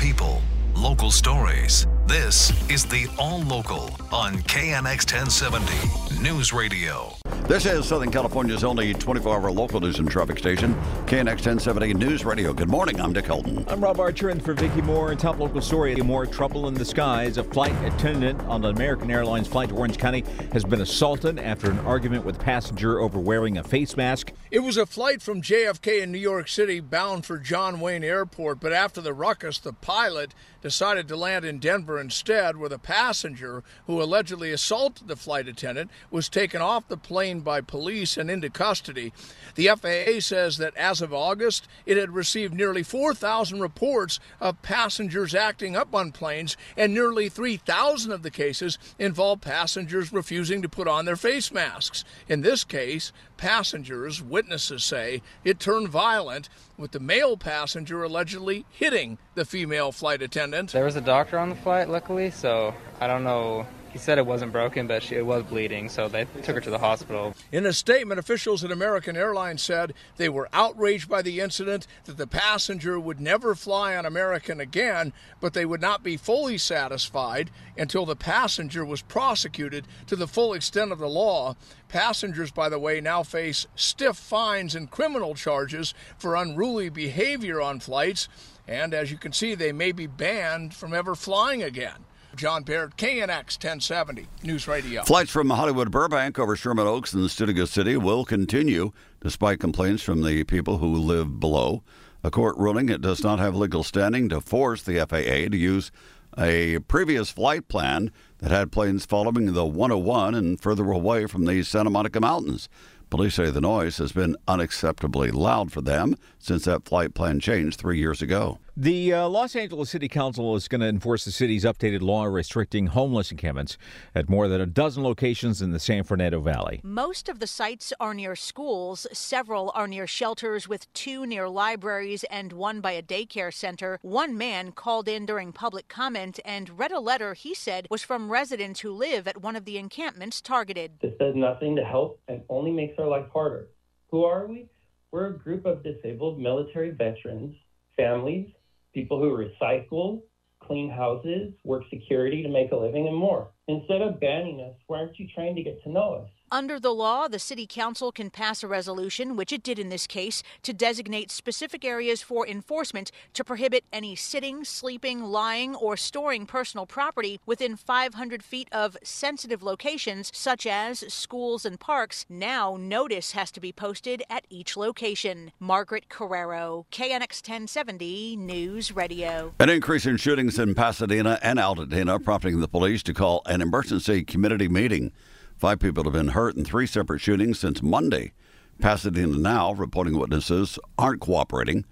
People, local stories. This is the All Local on KNX 1070 News Radio. This is Southern California's only 24 hour local news and traffic station, KNX 1070 News Radio. Good morning, I'm Dick Helton. I'm Rob Archer, and for Vicki Moore, and top local story more trouble in the skies. A flight attendant on an American Airlines flight to Orange County has been assaulted after an argument with a passenger over wearing a face mask. It was a flight from JFK in New York City bound for John Wayne Airport, but after the ruckus, the pilot decided to land in Denver instead, where the passenger who allegedly assaulted the flight attendant was taken off the plane by police and into custody. The FAA says that as of August, it had received nearly 4,000 reports of passengers acting up on planes, and nearly 3,000 of the cases involved passengers refusing to put on their face masks. In this case, passengers, witnesses say, it turned violent with the male passenger allegedly hitting the female flight attendant. There was a doctor on the flight, luckily, so I don't know. He said it wasn't broken, but she, it was bleeding, so they took her to the hospital. In a statement, officials at American Airlines said they were outraged by the incident, that the passenger would never fly on American again, but they would not be fully satisfied until the passenger was prosecuted to the full extent of the law. Passengers, by the way, now face stiff fines and criminal charges for unruly behavior on flights, and as you can see, they may be banned from ever flying again. John Baird, KNX 1070 News Radio. Flights from Hollywood Burbank over Sherman Oaks and Studio City will continue despite complaints from the people who live below. A court ruling it does not have legal standing to force the FAA to use a previous flight plan that had planes following the 101 and further away from the Santa Monica Mountains. Police say the noise has been unacceptably loud for them since that flight plan changed three years ago. The uh, Los Angeles City Council is going to enforce the city's updated law restricting homeless encampments at more than a dozen locations in the San Fernando Valley. Most of the sites are near schools, several are near shelters, with two near libraries and one by a daycare center. One man called in during public comment and read a letter he said was from residents who live at one of the encampments targeted. This does nothing to help and only makes our life harder. Who are we? We're a group of disabled military veterans, families, people who recycle, clean houses, work security to make a living, and more. Instead of banning us, why aren't you trying to get to know us? Under the law, the City Council can pass a resolution, which it did in this case, to designate specific areas for enforcement to prohibit any sitting, sleeping, lying, or storing personal property within 500 feet of sensitive locations such as schools and parks. Now, notice has to be posted at each location. Margaret Carrero, KNX 1070 News Radio. An increase in shootings in Pasadena and Altadena prompting the police to call an emergency community meeting. Five people have been hurt in three separate shootings since Monday. Pasadena now reporting witnesses aren't cooperating.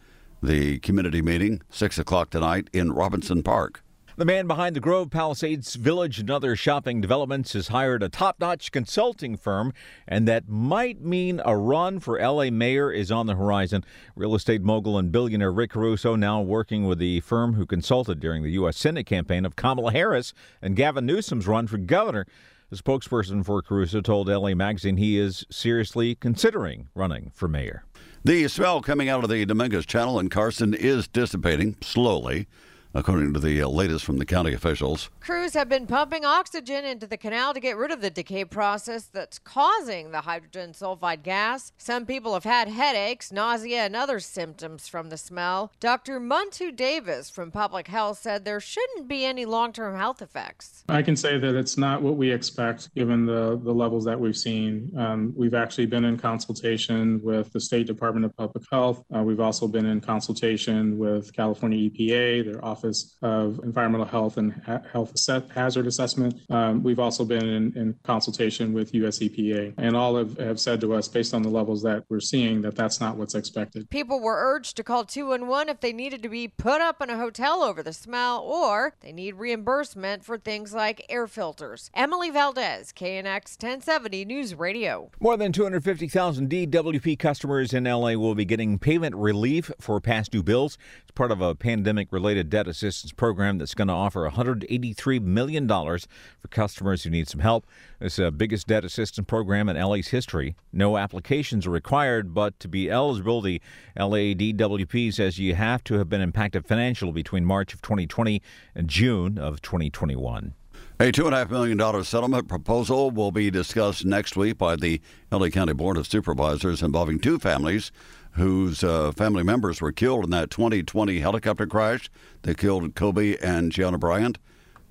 The community meeting, 6 o'clock tonight in Robinson Park. The man behind the Grove Palisades Village and other shopping developments has hired a top notch consulting firm, and that might mean a run for LA mayor is on the horizon. Real estate mogul and billionaire Rick Caruso now working with the firm who consulted during the U.S. Senate campaign of Kamala Harris and Gavin Newsom's run for governor. The spokesperson for Caruso told LA Magazine he is seriously considering running for mayor. The smell coming out of the Dominguez Channel in Carson is dissipating slowly. According to the uh, latest from the county officials. Crews have been pumping oxygen into the canal to get rid of the decay process that's causing the hydrogen sulfide gas. Some people have had headaches, nausea, and other symptoms from the smell. Dr. Muntu Davis from Public Health said there shouldn't be any long term health effects. I can say that it's not what we expect given the, the levels that we've seen. Um, we've actually been in consultation with the State Department of Public Health. Uh, we've also been in consultation with California EPA, their Office of Environmental Health and ha- Health Hazard Assessment. Um, we've also been in, in, consultation with US EPA, and all have, have said to us, based on the levels that we're seeing, that that's not what's expected. People were urged to call 211 if they needed to be put up in a hotel over the smell or they need reimbursement for things like air filters. Emily Valdez, KNX 1070 News Radio. More than 250,000 DWP customers in LA will be getting payment relief for past due bills. It's part of a pandemic related debt assistance program that's going to offer $183 million for customers who need some help. It's the biggest debt assistance program in LA's history. No applications are required, but to be eligible, the LADWP says you have to have been impacted financially between March of 2020 and June of 2021. A $2.5 million settlement proposal will be discussed next week by the LA County Board of Supervisors involving two families whose uh, family members were killed in that 2020 helicopter crash that killed Kobe and Gianna Bryant.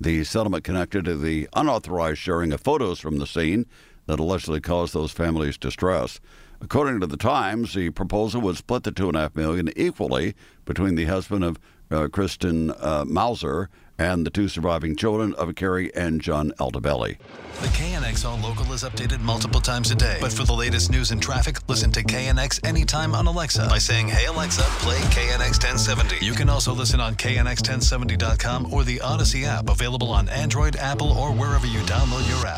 The settlement connected to the unauthorized sharing of photos from the scene that allegedly caused those families distress. According to the Times, the proposal would split the two and a half million equally between the husband of uh, Kristen uh, Mauser and the two surviving children of Keri and John Altobelli. The KNX All Local is updated multiple times a day. But for the latest news and traffic, listen to KNX anytime on Alexa by saying, Hey Alexa, play KNX 1070. You can also listen on KNX1070.com or the Audacy app available on Android, Apple, or wherever you download your apps.